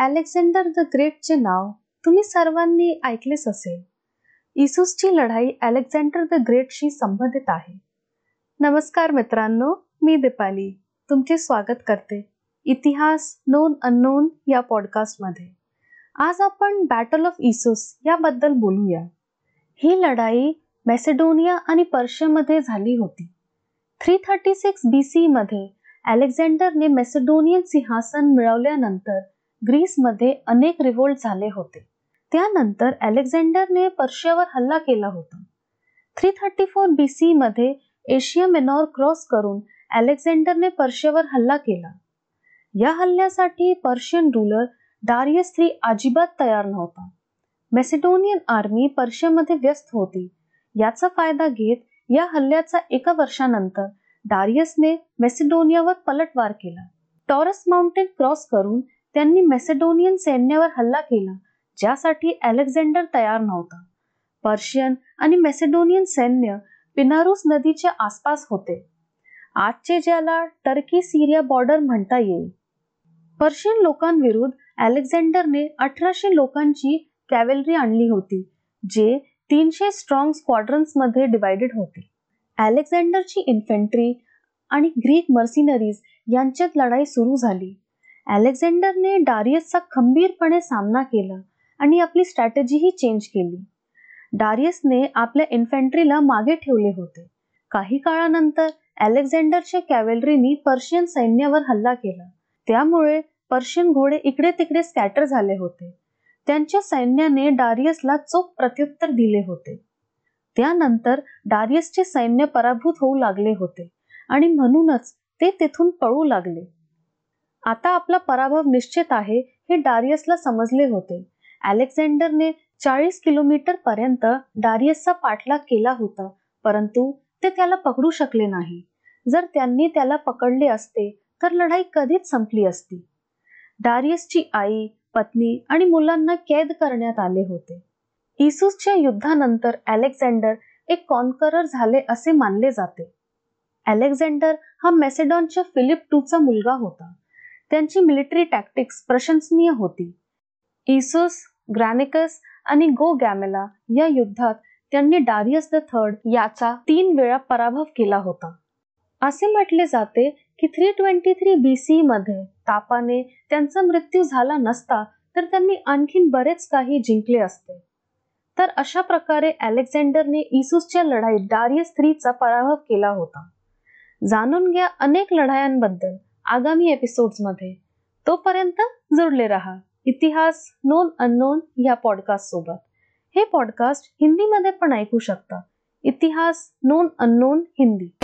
Alexander the ग्रेटचे नाव तुम्ही सर्वांनी ऐकलेच असेल. इसूसची लढाई अलेक्झांडर द ग्रेटशी संबंधित आहे. नमस्कार मित्रांनो मी दीपाली. तुमचे स्वागत करते इतिहास नोन अननोन या पॉडकास्टमध्ये. आज आपण बॅटल ऑफ इसूस याबद्दल बोलूया. ही लढाई मॅसेडोनिया आणि पर्शियामध्ये झाली होती. Three thirty six B C मध्ये अलेक्झांडरने मेसेडोनियन सिंहासन मिळवल्यानंतर ग्रीसमध्ये अनेक रिव्होल्ट झाले होते. त्यानंतर अलेक्झांडरने पर्शियावर हल्ला केला होता. Three thirty four B C मध्ये एशिया मेनॉर क्रॉस करून अलेक्झांडरने पर्शियावर हल्ला केला. या हल्ल्यासाठी पर्शियन रुलर डारियस थ्री अजिबात तयार नव्हता. मेसिडोनियन आर्मी पर्शियामध्ये व्यस्त होती. याचा फायदा घेत या हल्ल्याचा एका वर्षानंतर डारियसने मेसिडोनियावर पलटवार केला. टॉरस माउंटेन क्रॉस करून त्यांनी मेसेडोनियन सैन्यावर हल्ला केला ज्यासाठी अलेक्झांडर तयार नव्हता. पर्शियन आणि मेसेडोनियन सैन्य पिनारुस नदीच्या आसपास होते. आजचे ज्याला टर्की सिरिया बॉर्डर म्हणता येईल. पर्शियन लोकांविरुद्ध अलेक्झांडरने अठराशे लोकांची कॅवेलरी आणली होती जे तीनशे स्ट्रॉंग स्क्वाड्रन्समध्ये डिवायडेड होते. अलेक्झांडरची इन्फेंट्री आणि ग्रीक मर्सिनरीज यांच्यात लढाई सुरू झाली. अलेक्झांडरने डारियसचा खंबीरपणे सामना केला आणि आपली स्ट्रॅटेजीही चेंज केली. डारियसने आपल्या इन्फेंट्रीला मागे ठेवले होते. काही काळानंतर अलेक्झांडरच्या कॅव्हलरीनी पर्शियन सैन्यावर हल्ला केला. त्यामुळे पर्शियन घोडे इकडे तिकडे स्कॅटर झाले होते. त्यांच्या सैन्याने डारियसला चोख प्रत्युत्तर दिले होते. त्यानंतर डारियसचे सैन्य पराभूत होऊ लागले होते आणि म्हणूनच ते तेथून पळू लागले. आता आपला पराभव निश्चित आहे हे डारियसला समजले होते. अलेक्झांडरने चाळीस किलोमीटर पर्यंत डारियसचा पाठलाग केला होता परंतु ते त्याला पकडू शकले नाही. जर त्यांनी त्याला पकडले असते तर लढाई कधीच संपली असती. डारियसची आई पत्नी आणि मुलांना कैद करण्यात आले होते. इसूसच्या युद्धानंतर अलेक्झांडर एक कॉन्करर झाले असे मानले जाते. अलेक्झांडर हा मेसेडॉनच्या फिलिप टूचा मुलगा होता. त्यांची मिलिटरी टॅक्टिक्स प्रशंसनीय होती. इसुस ग्रॅनिकस आणि गो गॅमेला या युद्धात त्यांनी डारियस द थर्ड याचा तीन वेळा पराभव केला होता. असे म्हटले जाते की three twenty three B C मध्ये तापाने त्यांचा मृत्यू झाला नसता तर त्यांनी आणखीन बरेच काही जिंकले असते. तर अशा प्रकारे अलेक्झांडरने इसूसच्या लढाईत डारियस थ्रीचा पराभव केला होता. जाणून घ्या अनेक लढायांबद्दल. आगामी एपिसोड्समध्ये तोपर्यंत जुडले रहा इतिहास नोन अननोन या पॉडकास्ट सोबत. हे पॉडकास्ट हिंदीमध्ये पण ऐकू शकता. इतिहास नोन अननोन हिंदी.